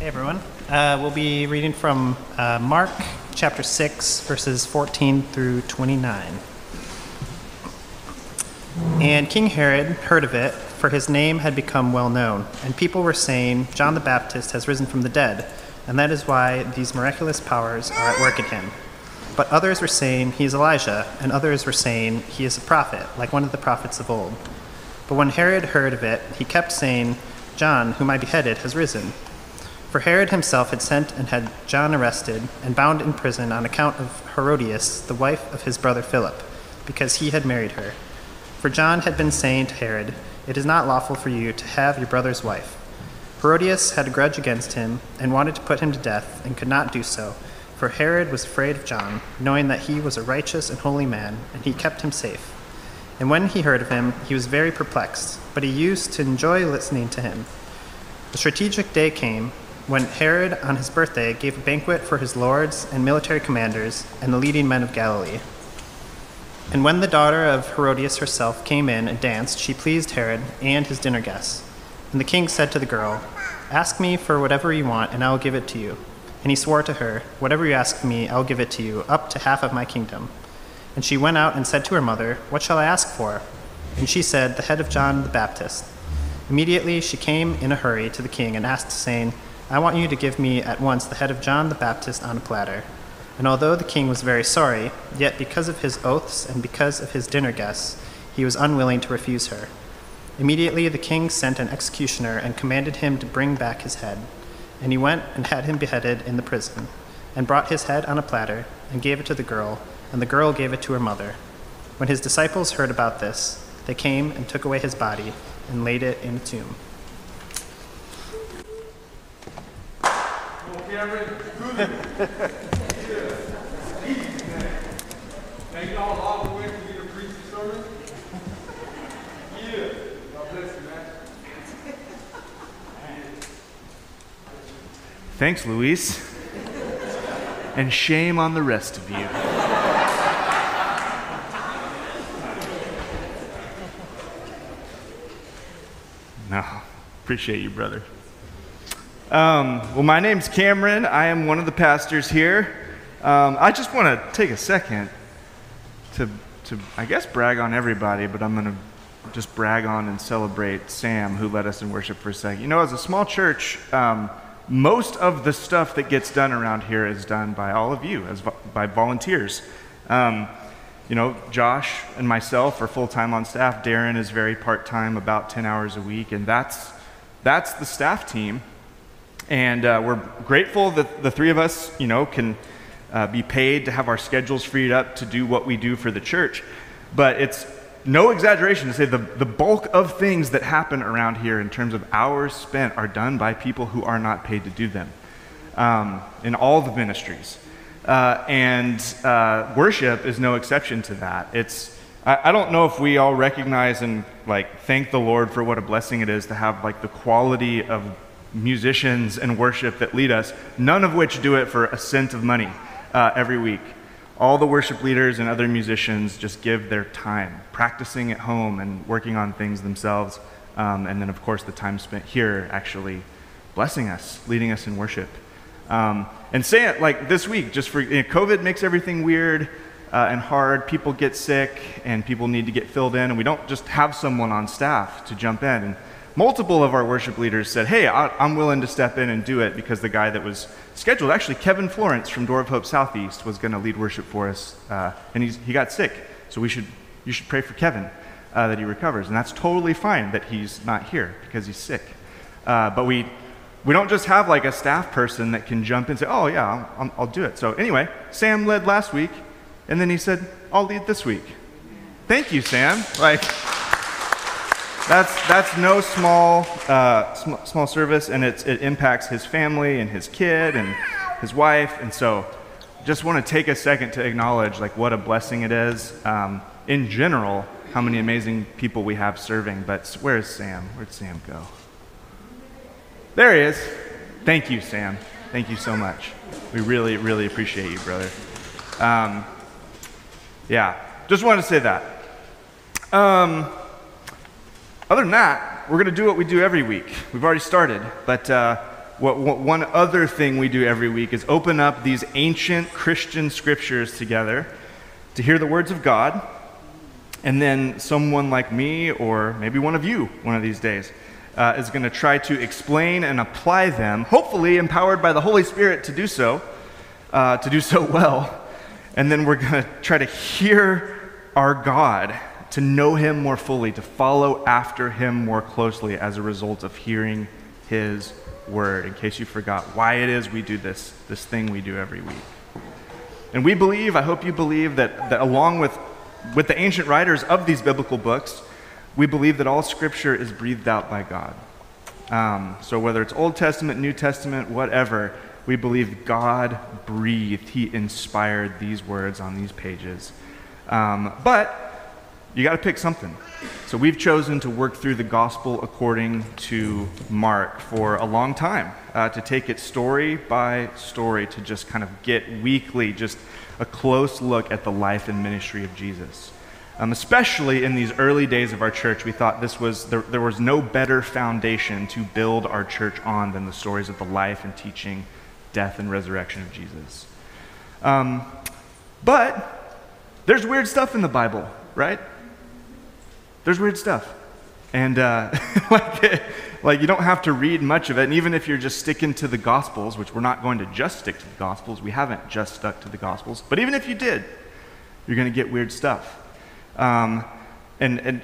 Hey everyone. Uh, we'll be reading from uh, Mark chapter 6, verses 14 through 29. And King Herod heard of it, for his name had become well known, and people were saying, John the Baptist has risen from the dead, and that is why these miraculous powers are at work in him. But others were saying, He is Elijah, and others were saying, He is a prophet, like one of the prophets of old. But when Herod heard of it, he kept saying, John, whom I beheaded, has risen. For Herod himself had sent and had John arrested and bound in prison on account of Herodias, the wife of his brother Philip, because he had married her. For John had been saying to Herod, It is not lawful for you to have your brother's wife. Herodias had a grudge against him and wanted to put him to death, and could not do so, for Herod was afraid of John, knowing that he was a righteous and holy man, and he kept him safe. And when he heard of him, he was very perplexed, but he used to enjoy listening to him. The strategic day came when Herod, on his birthday, gave a banquet for his lords and military commanders and the leading men of Galilee. And when the daughter of Herodias herself came in and danced, she pleased Herod and his dinner guests. And the king said to the girl, Ask me for whatever you want, and I will give it to you. And he swore to her, Whatever you ask me, I will give it to you, up to half of my kingdom. And she went out and said to her mother, What shall I ask for? And she said, The head of John the Baptist. Immediately she came in a hurry to the king and asked, saying, I want you to give me at once the head of John the Baptist on a platter. And although the king was very sorry, yet because of his oaths and because of his dinner guests, he was unwilling to refuse her. Immediately the king sent an executioner and commanded him to bring back his head. And he went and had him beheaded in the prison, and brought his head on a platter, and gave it to the girl, and the girl gave it to her mother. When his disciples heard about this, they came and took away his body and laid it in a tomb. The sermon. Yeah. God bless you, man. Thanks, Luis. And shame on the rest of you. No, appreciate you, brother. Um, well, my name's Cameron. I am one of the pastors here. Um, I just want to take a second to, to, I guess, brag on everybody, but I'm going to just brag on and celebrate Sam, who led us in worship for a second. You know, as a small church, um, most of the stuff that gets done around here is done by all of you, as vo- by volunteers. Um, you know, Josh and myself are full time on staff. Darren is very part time, about 10 hours a week, and that's, that's the staff team. And uh, we're grateful that the three of us, you know, can uh, be paid to have our schedules freed up to do what we do for the church. But it's no exaggeration to say the, the bulk of things that happen around here in terms of hours spent are done by people who are not paid to do them um, in all the ministries. Uh, and uh, worship is no exception to that. It's, I, I don't know if we all recognize and like thank the Lord for what a blessing it is to have like the quality of musicians and worship that lead us, none of which do it for a cent of money uh, every week. All the worship leaders and other musicians just give their time practicing at home and working on things themselves. Um, and then, of course, the time spent here actually blessing us, leading us in worship. Um, and say it like this week, just for you know, COVID makes everything weird uh, and hard. People get sick and people need to get filled in, and we don't just have someone on staff to jump in. And multiple of our worship leaders said, Hey, I- I'm willing to step in and do it because the guy that was scheduled, actually, Kevin Florence from Door of Hope Southeast, was going to lead worship for us, uh, and he's, he got sick. So we should, you should pray for Kevin uh, that he recovers. And that's totally fine that he's not here because he's sick. Uh, but we, we don't just have like a staff person that can jump in and say, Oh, yeah, I'll, I'll do it. So anyway, Sam led last week, and then he said, I'll lead this week. Thank you, Sam. Like, that's, that's no small, uh, sm- small service, and it's, it impacts his family and his kid and his wife. And so, just want to take a second to acknowledge like what a blessing it is um, in general, how many amazing people we have serving. But where's Sam? Where'd Sam go? There he is. Thank you, Sam. Thank you so much. We really, really appreciate you, brother. Um, yeah, just wanted to say that. Um, other than that, we're going to do what we do every week. We've already started, but uh, what, what, one other thing we do every week is open up these ancient Christian scriptures together to hear the words of God. And then someone like me, or maybe one of you one of these days, uh, is going to try to explain and apply them, hopefully empowered by the Holy Spirit to do so, uh, to do so well. And then we're going to try to hear our God, to know Him more fully, to follow after Him more closely as a result of hearing His word, in case you forgot why it is we do this, this thing we do every week. And we believe, I hope you believe, that, that along with, with the ancient writers of these biblical books, we believe that all scripture is breathed out by God. Um, so whether it's Old Testament, New Testament, whatever, we believe God breathed, He inspired these words on these pages. Um, but you got to pick something. So we've chosen to work through the gospel according to Mark for a long time, uh, to take it story by story, to just kind of get weekly just a close look at the life and ministry of Jesus. Um, especially in these early days of our church, we thought this was there, there was no better foundation to build our church on than the stories of the life and teaching, death and resurrection of Jesus. Um, but there's weird stuff in the Bible, right? There's weird stuff. And uh, like, like, you don't have to read much of it. And even if you're just sticking to the Gospels, which we're not going to just stick to the Gospels, we haven't just stuck to the Gospels. But even if you did, you're going to get weird stuff. Um, and, and,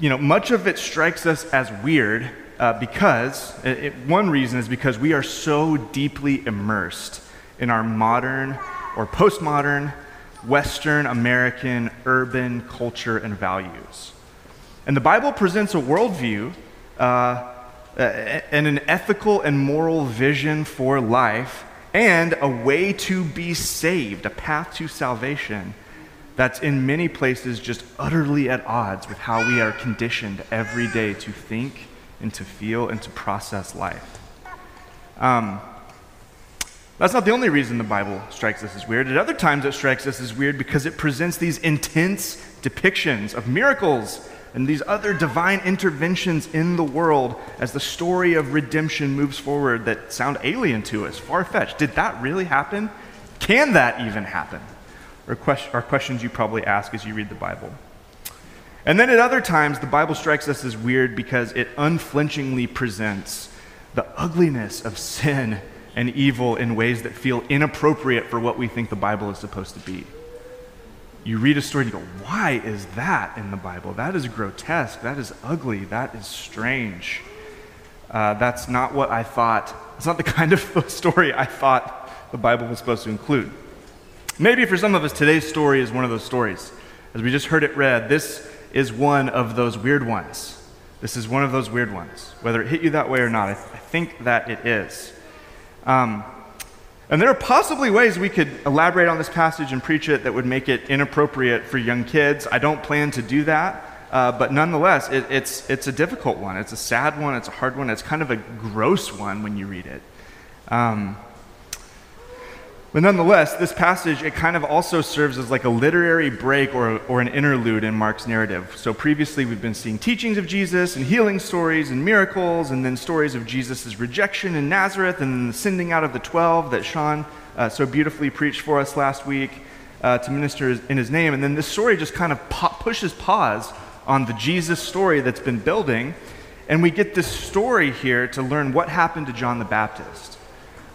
you know, much of it strikes us as weird uh, because, it, one reason is because we are so deeply immersed in our modern or postmodern, Western American urban culture and values. And the Bible presents a worldview uh, and an ethical and moral vision for life and a way to be saved, a path to salvation that's in many places just utterly at odds with how we are conditioned every day to think and to feel and to process life. Um, that's not the only reason the Bible strikes us as weird. At other times, it strikes us as weird because it presents these intense depictions of miracles and these other divine interventions in the world as the story of redemption moves forward that sound alien to us, far fetched. Did that really happen? Can that even happen? Are questions you probably ask as you read the Bible. And then at other times, the Bible strikes us as weird because it unflinchingly presents the ugliness of sin and evil in ways that feel inappropriate for what we think the Bible is supposed to be you read a story and you go, why is that in the Bible? That is grotesque. That is ugly. That is strange. Uh, that's not what I thought. It's not the kind of story I thought the Bible was supposed to include. Maybe for some of us, today's story is one of those stories. As we just heard it read, this is one of those weird ones. This is one of those weird ones. Whether it hit you that way or not, I, th- I think that it is. Um, and there are possibly ways we could elaborate on this passage and preach it that would make it inappropriate for young kids. I don't plan to do that. Uh, but nonetheless, it, it's, it's a difficult one. It's a sad one. It's a hard one. It's kind of a gross one when you read it. Um, but nonetheless, this passage, it kind of also serves as like a literary break or, or an interlude in Mark's narrative. So previously, we've been seeing teachings of Jesus and healing stories and miracles, and then stories of Jesus' rejection in Nazareth and the sending out of the 12 that Sean uh, so beautifully preached for us last week uh, to minister in his name. And then this story just kind of po- pushes pause on the Jesus story that's been building. And we get this story here to learn what happened to John the Baptist.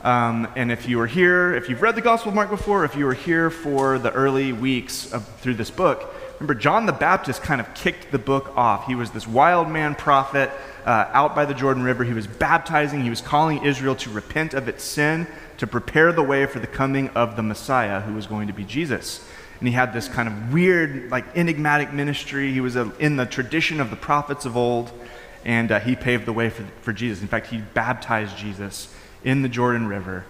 Um, and if you were here, if you've read the Gospel of Mark before, if you were here for the early weeks of, through this book, remember John the Baptist kind of kicked the book off. He was this wild man prophet uh, out by the Jordan River. He was baptizing, he was calling Israel to repent of its sin, to prepare the way for the coming of the Messiah, who was going to be Jesus. And he had this kind of weird, like enigmatic ministry. He was a, in the tradition of the prophets of old, and uh, he paved the way for, for Jesus. In fact, he baptized Jesus in the Jordan River.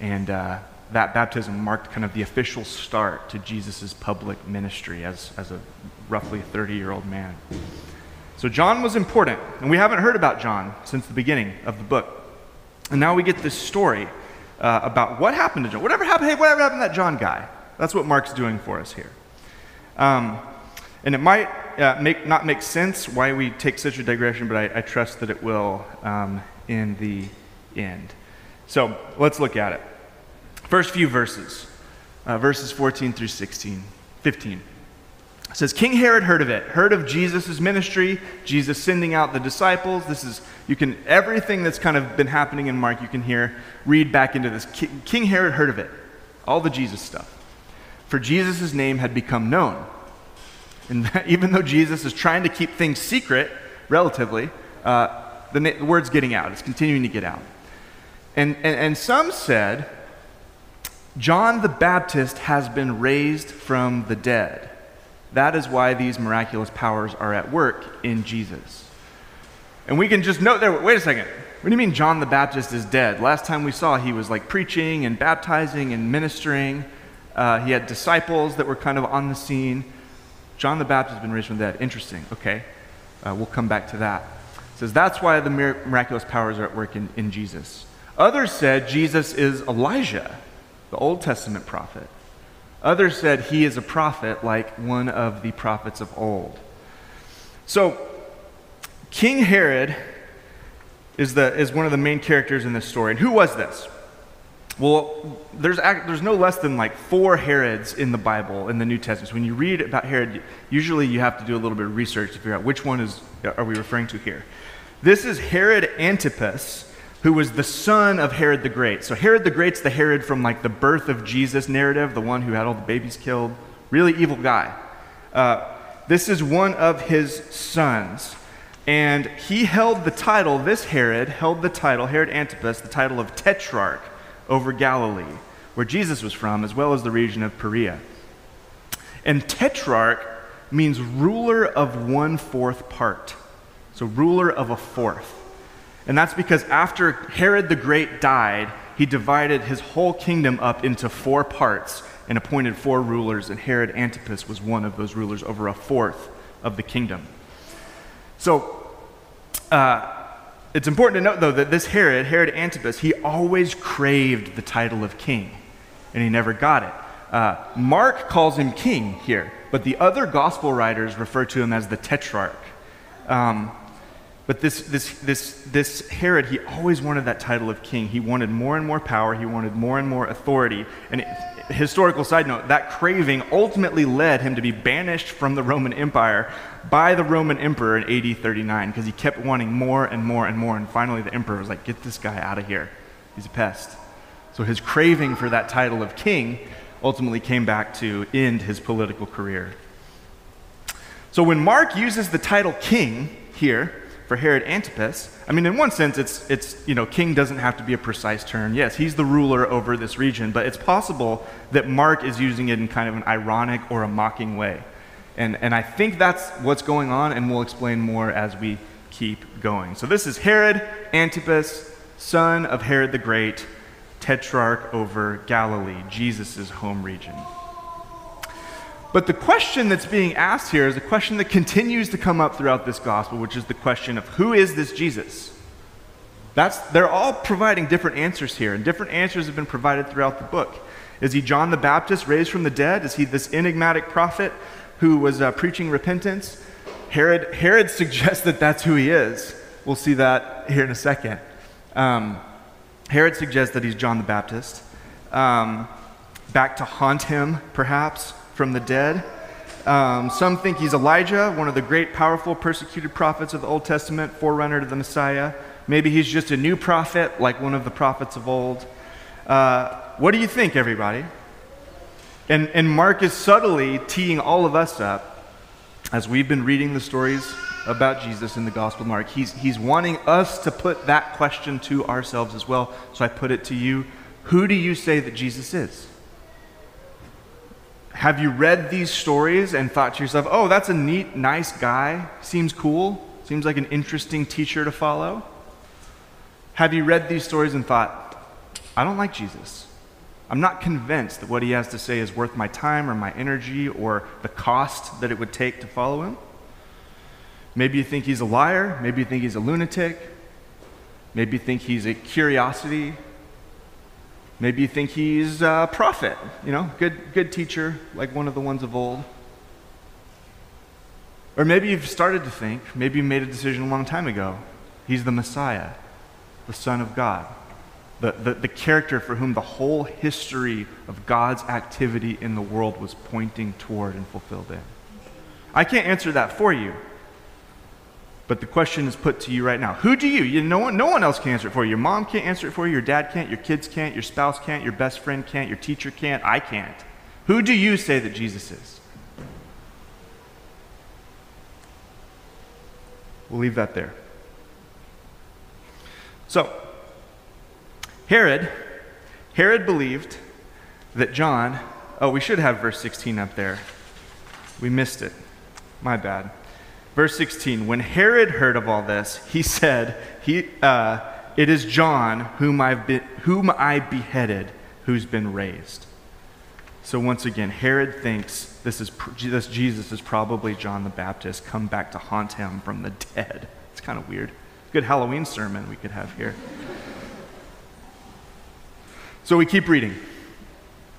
And uh, that baptism marked kind of the official start to Jesus' public ministry as, as a roughly 30 year old man. So John was important, and we haven't heard about John since the beginning of the book. And now we get this story uh, about what happened to John. Whatever happened, hey, whatever happened to that John guy? That's what Mark's doing for us here. Um, and it might uh, make, not make sense why we take such a digression, but I, I trust that it will um, in the end. So let's look at it. First few verses, uh, verses 14 through 16, 15. It says King Herod heard of it, heard of Jesus' ministry, Jesus sending out the disciples. This is, you can, everything that's kind of been happening in Mark, you can hear, read back into this. King Herod heard of it, all the Jesus stuff. For Jesus' name had become known. And even though Jesus is trying to keep things secret, relatively, uh, the, the word's getting out. It's continuing to get out. And, and, and some said, John the Baptist has been raised from the dead. That is why these miraculous powers are at work in Jesus. And we can just note there wait a second. What do you mean John the Baptist is dead? Last time we saw, he was like preaching and baptizing and ministering. Uh, he had disciples that were kind of on the scene. John the Baptist has been raised from the dead. Interesting. Okay. Uh, we'll come back to that. It says that's why the miraculous powers are at work in, in Jesus. Others said Jesus is Elijah, the Old Testament prophet. Others said he is a prophet like one of the prophets of old. So, King Herod is, the, is one of the main characters in this story. And who was this? Well, there's, there's no less than like four Herods in the Bible, in the New Testament. So when you read about Herod, usually you have to do a little bit of research to figure out which one is, are we referring to here. This is Herod Antipas, who was the son of Herod the Great. So Herod the Great's the Herod from like the birth of Jesus narrative, the one who had all the babies killed. Really evil guy. Uh, this is one of his sons. And he held the title, this Herod held the title, Herod Antipas, the title of Tetrarch over Galilee, where Jesus was from, as well as the region of Perea. And Tetrarch means ruler of one fourth part. So, ruler of a fourth. And that's because after Herod the Great died, he divided his whole kingdom up into four parts and appointed four rulers, and Herod Antipas was one of those rulers over a fourth of the kingdom. So, uh, it's important to note, though, that this Herod, Herod Antipas, he always craved the title of king, and he never got it. Uh, Mark calls him king here, but the other gospel writers refer to him as the tetrarch. Um, but this, this, this, this Herod, he always wanted that title of king. He wanted more and more power, he wanted more and more authority. And it, historical side note, that craving ultimately led him to be banished from the Roman Empire by the Roman emperor in AD 39 because he kept wanting more and more and more. And finally, the emperor was like, Get this guy out of here. He's a pest. So his craving for that title of king ultimately came back to end his political career. So when Mark uses the title king here, for Herod Antipas, I mean, in one sense, it's, it's, you know, king doesn't have to be a precise term. Yes, he's the ruler over this region, but it's possible that Mark is using it in kind of an ironic or a mocking way. And, and I think that's what's going on, and we'll explain more as we keep going. So this is Herod Antipas, son of Herod the Great, tetrarch over Galilee, Jesus' home region. But the question that's being asked here is a question that continues to come up throughout this gospel, which is the question of who is this Jesus? That's, they're all providing different answers here, and different answers have been provided throughout the book. Is he John the Baptist raised from the dead? Is he this enigmatic prophet who was uh, preaching repentance? Herod, Herod suggests that that's who he is. We'll see that here in a second. Um, Herod suggests that he's John the Baptist. Um, back to haunt him, perhaps from the dead. Um, some think he's Elijah, one of the great, powerful, persecuted prophets of the Old Testament, forerunner to the Messiah. Maybe he's just a new prophet, like one of the prophets of old. Uh, what do you think, everybody? And, and Mark is subtly teeing all of us up as we've been reading the stories about Jesus in the Gospel of Mark. He's, he's wanting us to put that question to ourselves as well. So I put it to you Who do you say that Jesus is? Have you read these stories and thought to yourself, oh, that's a neat, nice guy? Seems cool. Seems like an interesting teacher to follow? Have you read these stories and thought, I don't like Jesus? I'm not convinced that what he has to say is worth my time or my energy or the cost that it would take to follow him? Maybe you think he's a liar. Maybe you think he's a lunatic. Maybe you think he's a curiosity Maybe you think he's a prophet, you know, good, good teacher, like one of the ones of old. Or maybe you've started to think, maybe you made a decision a long time ago, he's the Messiah, the Son of God. the, the, the character for whom the whole history of God's activity in the world was pointing toward and fulfilled in. I can't answer that for you. But the question is put to you right now. Who do you? you no, one, no one else can answer it for you. Your mom can't answer it for you. Your dad can't. Your kids can't. Your spouse can't. Your best friend can't. Your teacher can't. I can't. Who do you say that Jesus is? We'll leave that there. So, Herod, Herod believed that John, oh, we should have verse 16 up there. We missed it. My bad. Verse 16 When Herod heard of all this, he said, he, uh, It is John whom, I've been, whom I beheaded who's been raised. So once again, Herod thinks this, is, this Jesus is probably John the Baptist come back to haunt him from the dead. It's kind of weird. Good Halloween sermon we could have here. So we keep reading.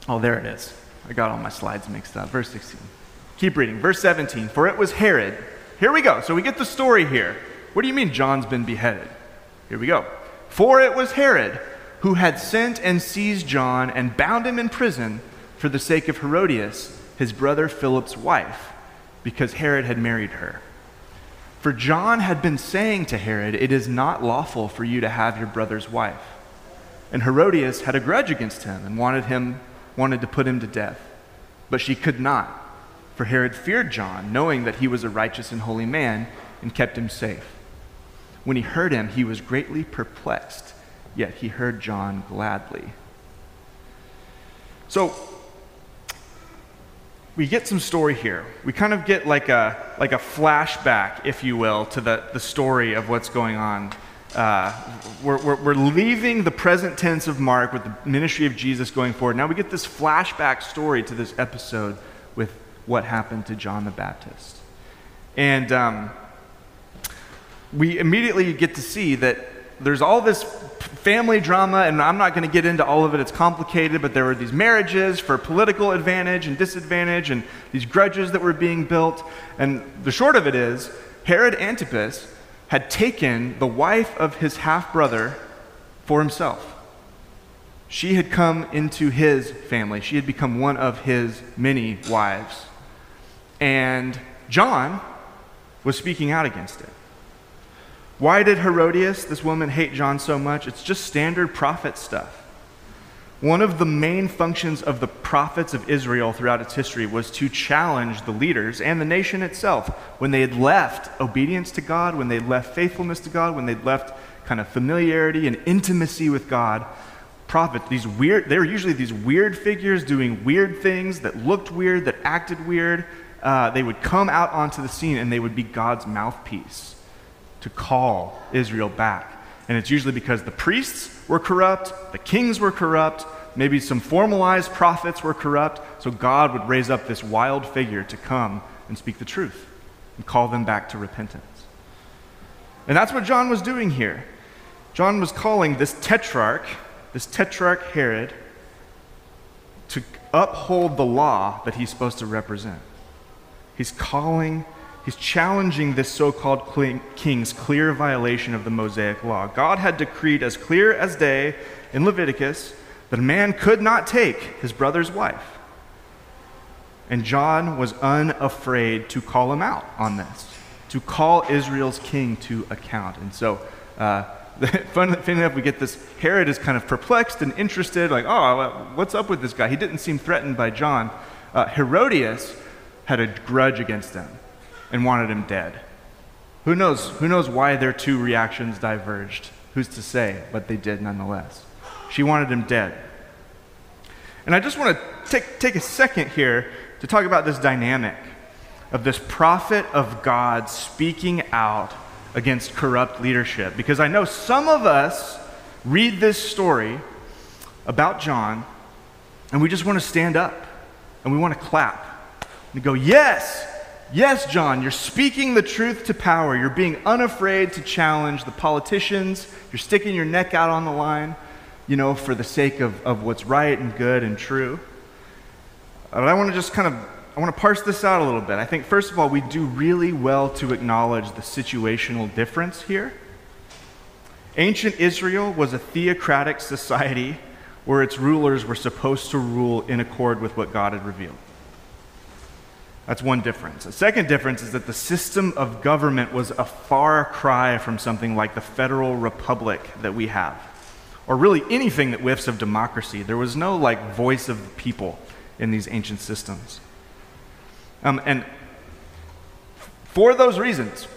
Oh, there it is. I got all my slides mixed up. Verse 16. Keep reading. Verse 17. For it was Herod. Here we go. So we get the story here. What do you mean John's been beheaded? Here we go. For it was Herod who had sent and seized John and bound him in prison for the sake of Herodias, his brother Philip's wife, because Herod had married her. For John had been saying to Herod, It is not lawful for you to have your brother's wife. And Herodias had a grudge against him and wanted him wanted to put him to death. But she could not, for Herod feared John, knowing that he was a righteous and holy man, and kept him safe. When he heard him, he was greatly perplexed, yet he heard John gladly. So, we get some story here. We kind of get like a, like a flashback, if you will, to the, the story of what's going on uh, we're, we're, we're, leaving the present tense of Mark with the ministry of Jesus going forward. Now we get this flashback story to this episode with what happened to John the Baptist. And um, we immediately get to see that there's all this family drama, and I'm not going to get into all of it, it's complicated, but there were these marriages for political advantage and disadvantage, and these grudges that were being built. And the short of it is, Herod Antipas had taken the wife of his half brother for himself. She had come into his family, she had become one of his many wives. And John was speaking out against it. Why did Herodias, this woman, hate John so much? It's just standard prophet stuff. One of the main functions of the prophets of Israel throughout its history was to challenge the leaders and the nation itself when they had left obedience to God, when they left faithfulness to God, when they'd left kind of familiarity and intimacy with God. Prophets, these weird, they were usually these weird figures doing weird things that looked weird, that acted weird. Uh, they would come out onto the scene and they would be God's mouthpiece to call Israel back and it's usually because the priests were corrupt, the kings were corrupt, maybe some formalized prophets were corrupt. So God would raise up this wild figure to come and speak the truth and call them back to repentance. And that's what John was doing here. John was calling this tetrarch, this tetrarch Herod, to uphold the law that he's supposed to represent. He's calling He's challenging this so called king's clear violation of the Mosaic law. God had decreed as clear as day in Leviticus that a man could not take his brother's wife. And John was unafraid to call him out on this, to call Israel's king to account. And so, uh, funny enough, we get this Herod is kind of perplexed and interested, like, oh, what's up with this guy? He didn't seem threatened by John. Uh, Herodias had a grudge against him and wanted him dead. Who knows? Who knows why their two reactions diverged? Who's to say? But they did nonetheless. She wanted him dead. And I just want to take, take a second here to talk about this dynamic of this prophet of God speaking out against corrupt leadership. Because I know some of us read this story about John and we just want to stand up and we want to clap and go, Yes, Yes, John, you're speaking the truth to power. You're being unafraid to challenge the politicians. You're sticking your neck out on the line, you know, for the sake of, of what's right and good and true. But I want to just kind of I want to parse this out a little bit. I think first of all, we do really well to acknowledge the situational difference here. Ancient Israel was a theocratic society where its rulers were supposed to rule in accord with what God had revealed. That's one difference. A second difference is that the system of government was a far cry from something like the federal republic that we have, or really anything that whiffs of democracy. There was no like voice of the people in these ancient systems. Um, and for those reasons,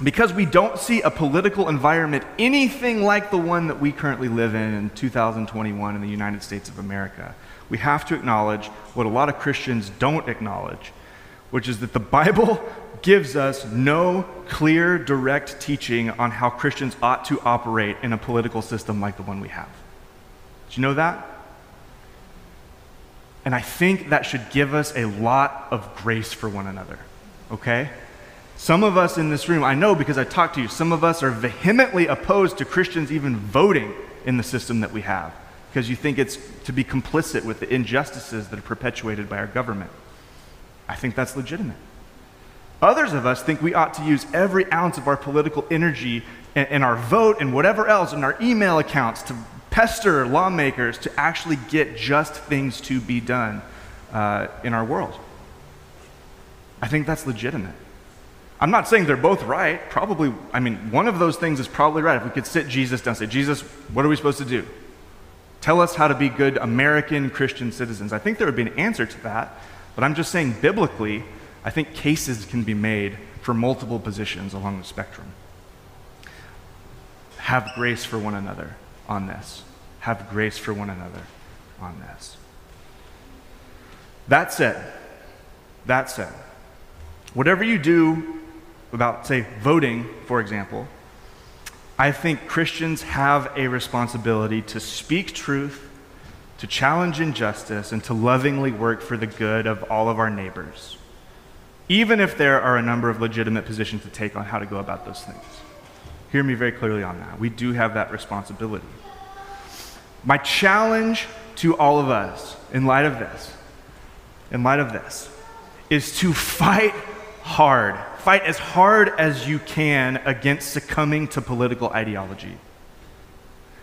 because we don't see a political environment anything like the one that we currently live in in 2021 in the United States of America, we have to acknowledge what a lot of Christians don't acknowledge, which is that the Bible gives us no clear, direct teaching on how Christians ought to operate in a political system like the one we have. Do you know that? And I think that should give us a lot of grace for one another, okay? Some of us in this room, I know because I talked to you, some of us are vehemently opposed to Christians even voting in the system that we have because you think it's to be complicit with the injustices that are perpetuated by our government. I think that's legitimate. Others of us think we ought to use every ounce of our political energy and, and our vote and whatever else in our email accounts to pester lawmakers to actually get just things to be done uh, in our world. I think that's legitimate. I'm not saying they're both right. Probably, I mean, one of those things is probably right. If we could sit Jesus down and say, Jesus, what are we supposed to do? Tell us how to be good American Christian citizens. I think there would be an answer to that. But I'm just saying, biblically, I think cases can be made for multiple positions along the spectrum. Have grace for one another on this. Have grace for one another on this. That said, that said, whatever you do about, say, voting, for example, I think Christians have a responsibility to speak truth, to challenge injustice, and to lovingly work for the good of all of our neighbors, even if there are a number of legitimate positions to take on how to go about those things. Hear me very clearly on that. We do have that responsibility. My challenge to all of us, in light of this, in light of this, is to fight hard fight as hard as you can against succumbing to political ideology.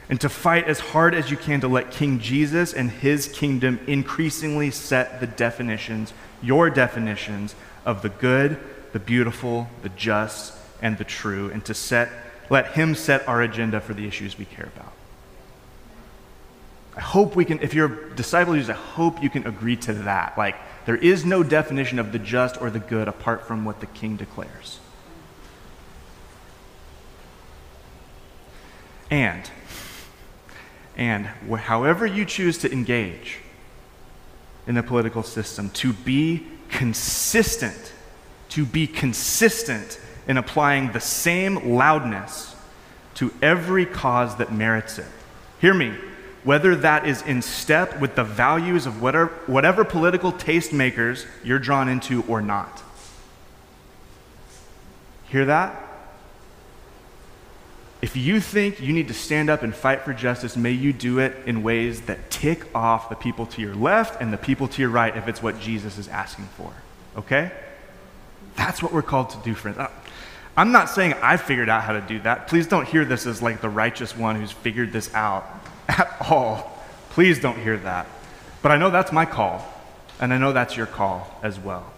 And to fight as hard as you can to let King Jesus and his kingdom increasingly set the definitions, your definitions, of the good, the beautiful, the just, and the true, and to set, let him set our agenda for the issues we care about. I hope we can, if you're a disciple, Jesus, I hope you can agree to that. Like, there is no definition of the just or the good apart from what the king declares. And, and however you choose to engage in the political system, to be consistent, to be consistent in applying the same loudness to every cause that merits it. Hear me whether that is in step with the values of whatever, whatever political tastemakers you're drawn into or not. Hear that? If you think you need to stand up and fight for justice, may you do it in ways that tick off the people to your left and the people to your right if it's what Jesus is asking for. Okay? That's what we're called to do, friends. I'm not saying I figured out how to do that. Please don't hear this as like the righteous one who's figured this out at all. Please don't hear that. But I know that's my call, and I know that's your call as well.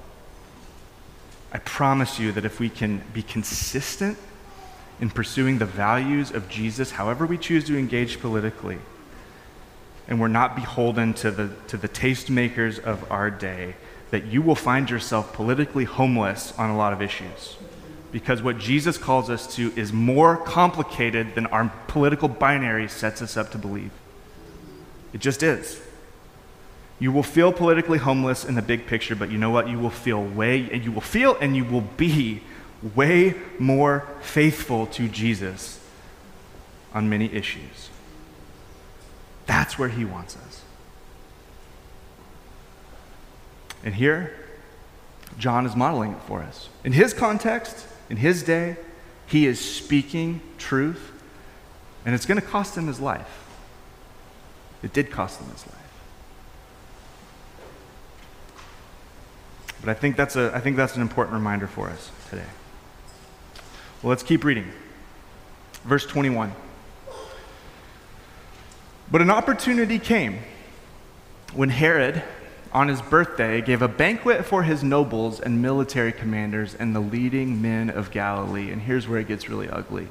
I promise you that if we can be consistent in pursuing the values of Jesus, however we choose to engage politically, and we're not beholden to the, to the tastemakers of our day, that you will find yourself politically homeless on a lot of issues because what Jesus calls us to is more complicated than our political binary sets us up to believe. It just is. You will feel politically homeless in the big picture, but you know what? You will feel way, and you will feel and you will be way more faithful to Jesus on many issues. That's where he wants us. And here, John is modeling it for us. In his context, in his day, he is speaking truth, and it's going to cost him his life. It did cost him his life. But I think that's, a, I think that's an important reminder for us today. Well, let's keep reading. Verse 21. But an opportunity came when Herod, on his birthday, gave a banquet for his nobles and military commanders and the leading men of Galilee. And here's where it gets really ugly.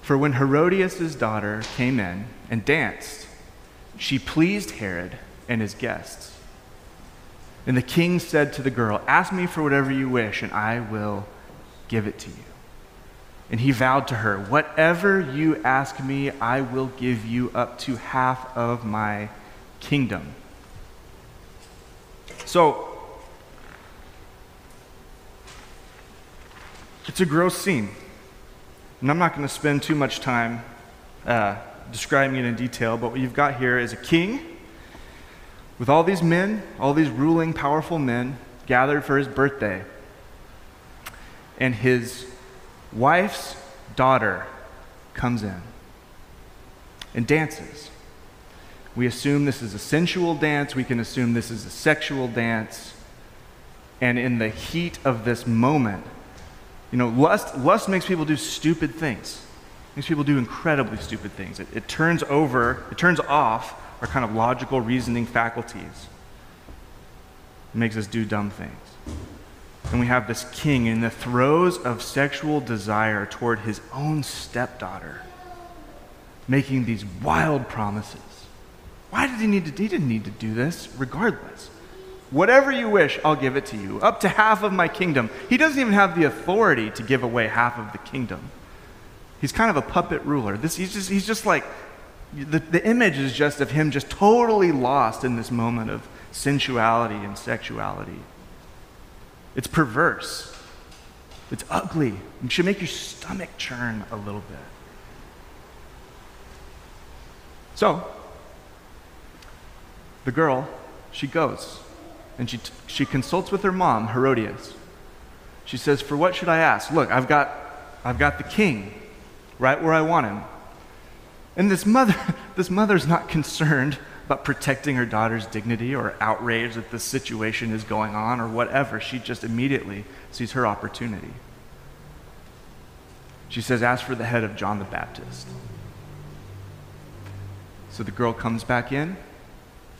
For when Herodias' daughter came in and danced, she pleased Herod and his guests. And the king said to the girl, Ask me for whatever you wish, and I will give it to you. And he vowed to her, Whatever you ask me, I will give you up to half of my kingdom. So, it's a gross scene. And I'm not going to spend too much time uh, describing it in detail, but what you've got here is a king with all these men, all these ruling, powerful men gathered for his birthday. And his wife's daughter comes in and dances. We assume this is a sensual dance, we can assume this is a sexual dance. And in the heat of this moment, you know, lust, lust makes people do stupid things. It makes people do incredibly stupid things. It, it turns over, it turns off our kind of logical reasoning faculties. It makes us do dumb things. And we have this king in the throes of sexual desire toward his own stepdaughter, making these wild promises. Why did he need to? He didn't need to do this, regardless. Whatever you wish, I'll give it to you, up to half of my kingdom. He doesn't even have the authority to give away half of the kingdom. He's kind of a puppet ruler. This, he's, just, he's just like, the, the image is just of him just totally lost in this moment of sensuality and sexuality. It's perverse. It's ugly. It should make your stomach churn a little bit. So, the girl, she goes and she, she consults with her mom, Herodias. She says, For what should I ask? Look, I've got, I've got the king right where I want him. And this mother, this mother's not concerned about protecting her daughter's dignity or outraged that this situation is going on or whatever. She just immediately sees her opportunity. She says, Ask for the head of John the Baptist. So the girl comes back in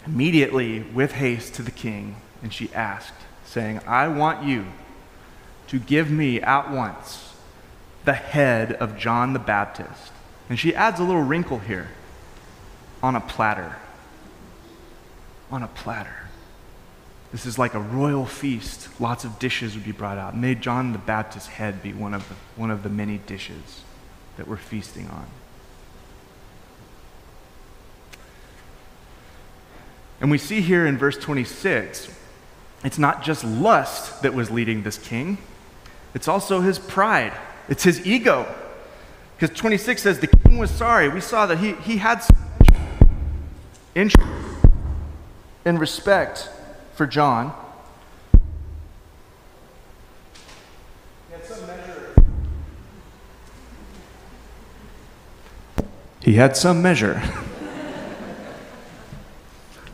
immediately with haste to the king, and she asked, saying, I want you to give me at once the head of John the Baptist. And she adds a little wrinkle here on a platter. On a platter. This is like a royal feast. Lots of dishes would be brought out. May John the Baptist's head be one of the, one of the many dishes that we're feasting on. And we see here in verse 26, it's not just lust that was leading this king, it's also his pride, it's his ego. Because 26 says the king was sorry. We saw that he, he had interest and respect for John. He had some measure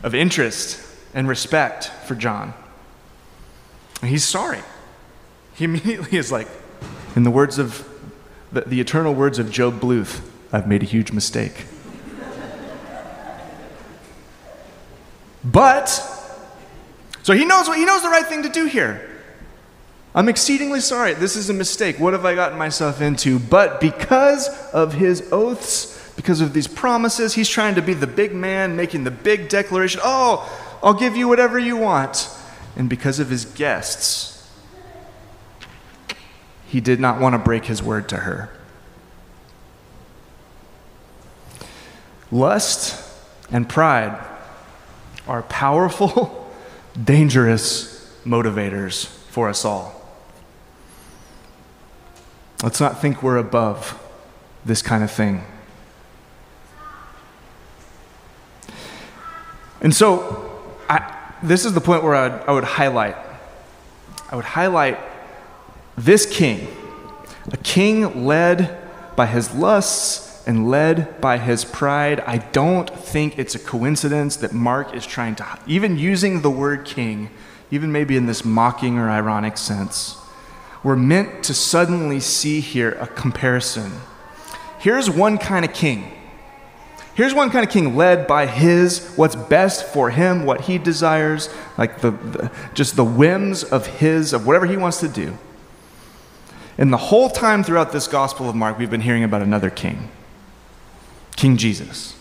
of interest and respect for John. And he's sorry. He immediately is like, in the words of the, the eternal words of Gob Bluth, I've made a huge mistake. But, so he knows what he knows the right thing to do here. I'm exceedingly sorry. This is a mistake. What have I gotten myself into? But because of his oaths because of these promises. He's trying to be the big man, making the big declaration Oh, I'll give you whatever you want. And because of his guests, he did not want to break his word to her. Lust and pride are powerful, dangerous motivators for us all. Let's not think we're above this kind of thing. And so, I, this is the point where I would, I would highlight. I would highlight this king, a king led by his lusts and led by his pride. I don't think it's a coincidence that Mark is trying to, even using the word king, even maybe in this mocking or ironic sense, we're meant to suddenly see here a comparison. Here's one kind of king Here's one kind of king led by his, what's best for him, what he desires, like the, the, just the whims of his, of whatever he wants to do. And the whole time throughout this Gospel of Mark, we've been hearing about another king King Jesus.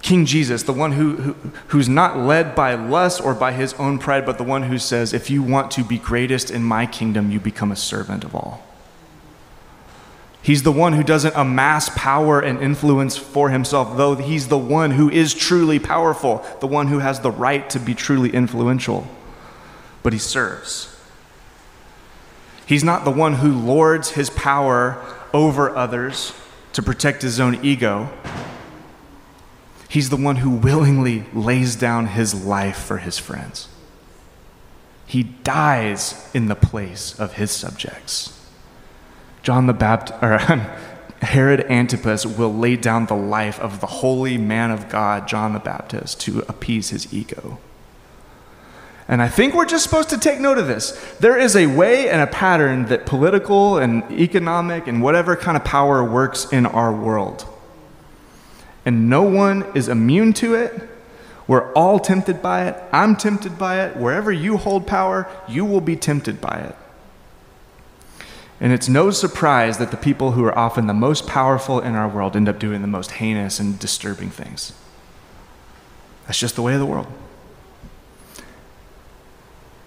King Jesus, the one who, who, who's not led by lust or by his own pride, but the one who says, If you want to be greatest in my kingdom, you become a servant of all. He's the one who doesn't amass power and influence for himself, though he's the one who is truly powerful, the one who has the right to be truly influential. But he serves. He's not the one who lords his power over others to protect his own ego. He's the one who willingly lays down his life for his friends. He dies in the place of his subjects. John the Baptist, or Herod Antipas will lay down the life of the holy man of God, John the Baptist, to appease his ego. And I think we're just supposed to take note of this. There is a way and a pattern that political and economic and whatever kind of power works in our world. And no one is immune to it. We're all tempted by it. I'm tempted by it. Wherever you hold power, you will be tempted by it. And it's no surprise that the people who are often the most powerful in our world end up doing the most heinous and disturbing things. That's just the way of the world.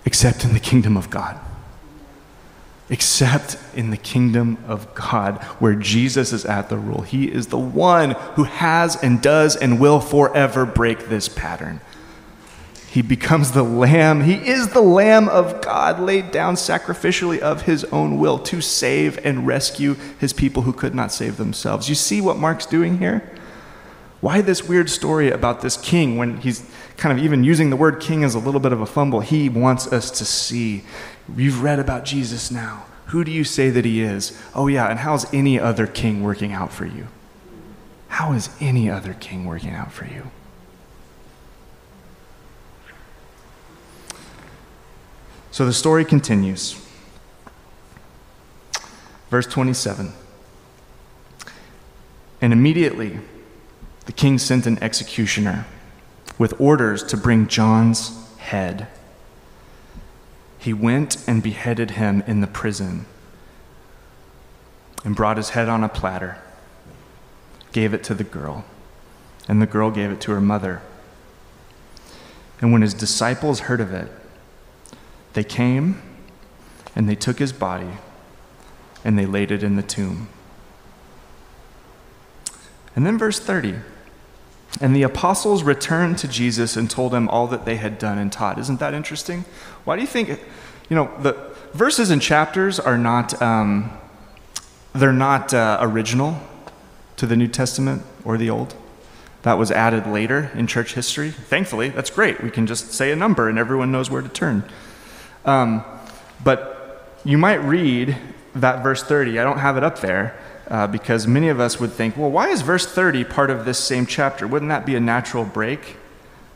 Except in the kingdom of God. Except in the kingdom of God, where Jesus is at the rule. He is the one who has and does and will forever break this pattern. He becomes the Lamb. He is the Lamb of God laid down sacrificially of his own will to save and rescue his people who could not save themselves. You see what Mark's doing here? Why this weird story about this king when he's kind of even using the word king as a little bit of a fumble? He wants us to see. You've read about Jesus now. Who do you say that he is? Oh, yeah, and how's any other king working out for you? How is any other king working out for you? So the story continues. Verse 27. And immediately the king sent an executioner with orders to bring John's head. He went and beheaded him in the prison and brought his head on a platter, gave it to the girl, and the girl gave it to her mother. And when his disciples heard of it, they came and they took his body and they laid it in the tomb. And then verse 30. And the apostles returned to Jesus and told him all that they had done and taught. Isn't that interesting? Why do you think, you know, the verses and chapters are not, um, they're not uh, original to the New Testament or the Old. That was added later in church history. Thankfully, that's great. We can just say a number and everyone knows where to turn. Um, but you might read that verse 30. I don't have it up there uh, because many of us would think, well, why is verse 30 part of this same chapter? Wouldn't that be a natural break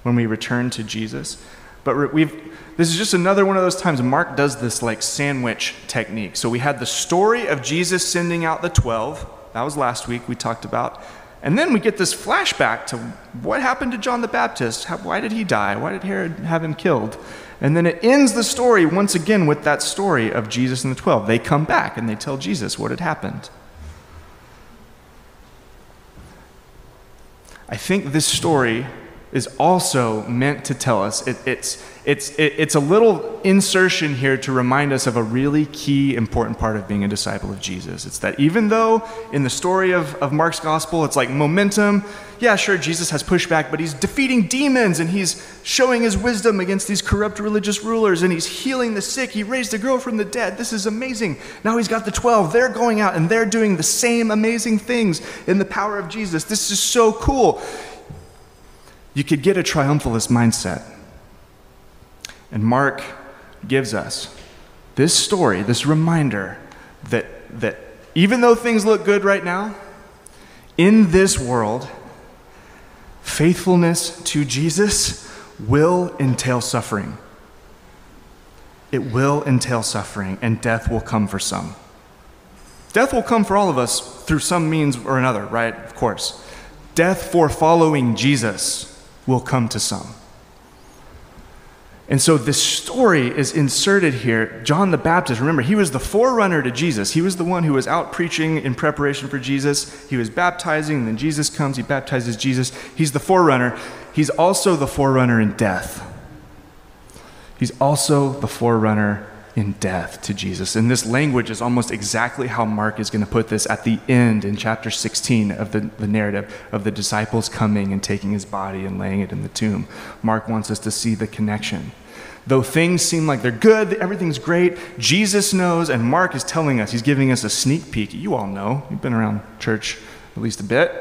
when we return to Jesus? But we've, this is just another one of those times Mark does this like sandwich technique. So we had the story of Jesus sending out the 12. That was last week we talked about. And then we get this flashback to what happened to John the Baptist. How, why did he die? Why did Herod have him killed? And then it ends the story once again with that story of Jesus and the 12. They come back and they tell Jesus what had happened. I think this story is also meant to tell us it, it's, it's, it, it's a little insertion here to remind us of a really key, important part of being a disciple of Jesus. It's that even though in the story of, of Mark's gospel, it's like momentum, yeah, sure, Jesus has pushback, but he's defeating demons and he's showing his wisdom against these corrupt religious rulers and he's healing the sick. He raised a girl from the dead. This is amazing. Now he's got the 12. They're going out and they're doing the same amazing things in the power of Jesus. This is so cool you could get a triumphalist mindset. And Mark gives us this story, this reminder that, that even though things look good right now, in this world, faithfulness to Jesus will entail suffering. It will entail suffering, and death will come for some. Death will come for all of us through some means or another, right? Of course. Death for following Jesus will come to some. And so this story is inserted here. John the Baptist, remember, he was the forerunner to Jesus. He was the one who was out preaching in preparation for Jesus. He was baptizing, and then Jesus comes, he baptizes Jesus. He's the forerunner. He's also the forerunner in death. He's also the forerunner in death to Jesus. And this language is almost exactly how Mark is going to put this at the end in chapter 16 of the, the narrative of the disciples coming and taking his body and laying it in the tomb. Mark wants us to see the connection. Though things seem like they're good, everything's great, Jesus knows, and Mark is telling us, he's giving us a sneak peek. You all know, you've been around church at least a bit.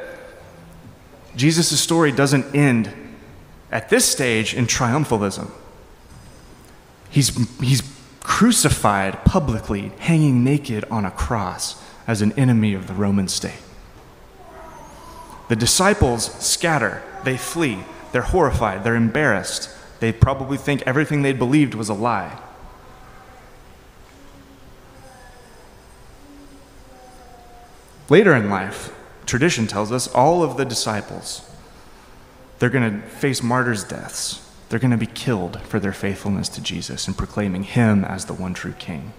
Jesus' story doesn't end at this stage in triumphalism. He's, he's crucified publicly, hanging naked on a cross as an enemy of the Roman state. The disciples scatter, they flee, they're horrified, they're embarrassed. They probably think everything they'd believed was a lie. Later in life, tradition tells us all of the disciples they're going to face martyrs' deaths. They're going to be killed for their faithfulness to Jesus and proclaiming him as the one true king.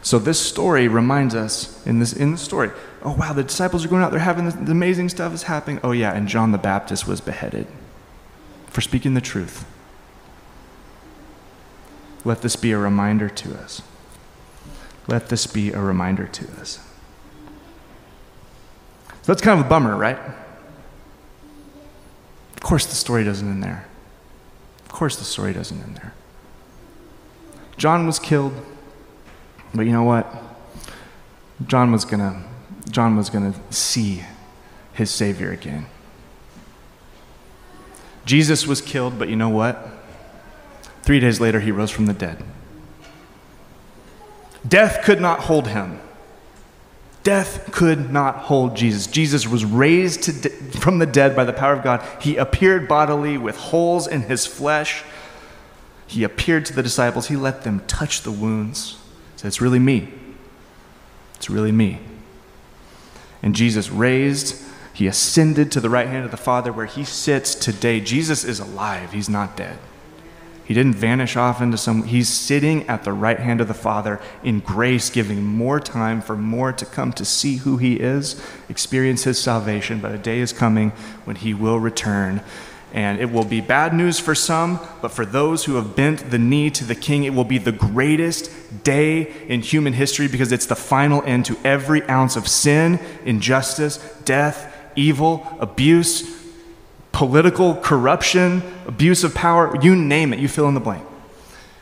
So this story reminds us in this in the story, oh wow, the disciples are going out, they're having this, the amazing stuff is happening. Oh yeah, and John the Baptist was beheaded for speaking the truth. Let this be a reminder to us. Let this be a reminder to us. So that's kind of a bummer, right? Of course, the story doesn't end there. Of course, the story doesn't end there. John was killed, but you know what? John was gonna, John was gonna see his Savior again. Jesus was killed, but you know what? Three days later, he rose from the dead. Death could not hold him. Death could not hold Jesus. Jesus was raised de- from the dead by the power of God. He appeared bodily with holes in his flesh. He appeared to the disciples. He let them touch the wounds. He said, It's really me. It's really me. And Jesus raised, he ascended to the right hand of the Father where he sits today. Jesus is alive, he's not dead. He didn't vanish off into some, he's sitting at the right hand of the Father in grace, giving more time for more to come to see who he is, experience his salvation. But a day is coming when he will return. And it will be bad news for some, but for those who have bent the knee to the king, it will be the greatest day in human history because it's the final end to every ounce of sin, injustice, death, evil, abuse, political corruption, abuse of power, you name it, you fill in the blank.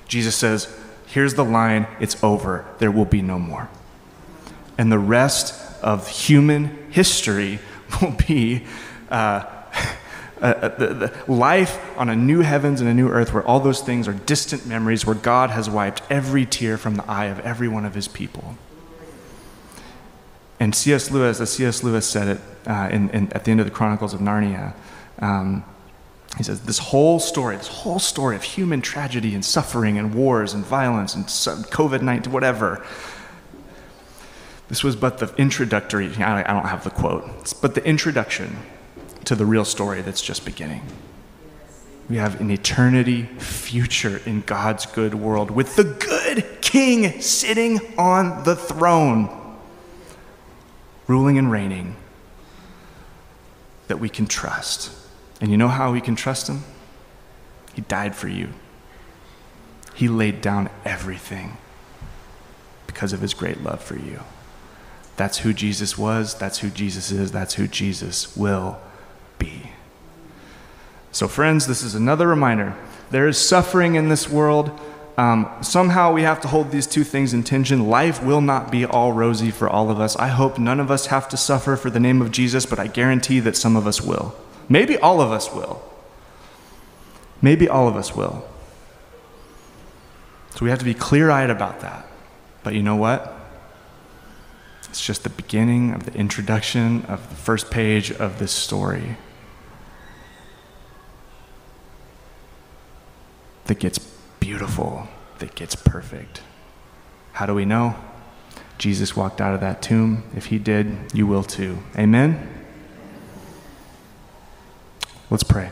Jesus says, Here's the line, it's over, there will be no more. And the rest of human history will be uh, uh, uh, the, the life on a new heavens and a new earth where all those things are distant memories, where God has wiped every tear from the eye of every one of his people. And C.S. Lewis, as C.S. Lewis said it uh, in, in, at the end of the Chronicles of Narnia, um, he says, This whole story, this whole story of human tragedy and suffering and wars and violence and COVID 19, whatever, this was but the introductory, I don't have the quote, it's but the introduction to the real story that's just beginning. We have an eternity future in God's good world with the good king sitting on the throne, ruling and reigning, that we can trust. And you know how we can trust him? He died for you. He laid down everything because of his great love for you. That's who Jesus was, that's who Jesus is, that's who Jesus will be. So, friends, this is another reminder. There is suffering in this world. Um, somehow we have to hold these two things in tension. Life will not be all rosy for all of us. I hope none of us have to suffer for the name of Jesus, but I guarantee that some of us will. Maybe all of us will. Maybe all of us will. So we have to be clear eyed about that. But you know what? It's just the beginning of the introduction of the first page of this story that gets beautiful, that gets perfect. How do we know? Jesus walked out of that tomb. If he did, you will too. Amen? Let's pray.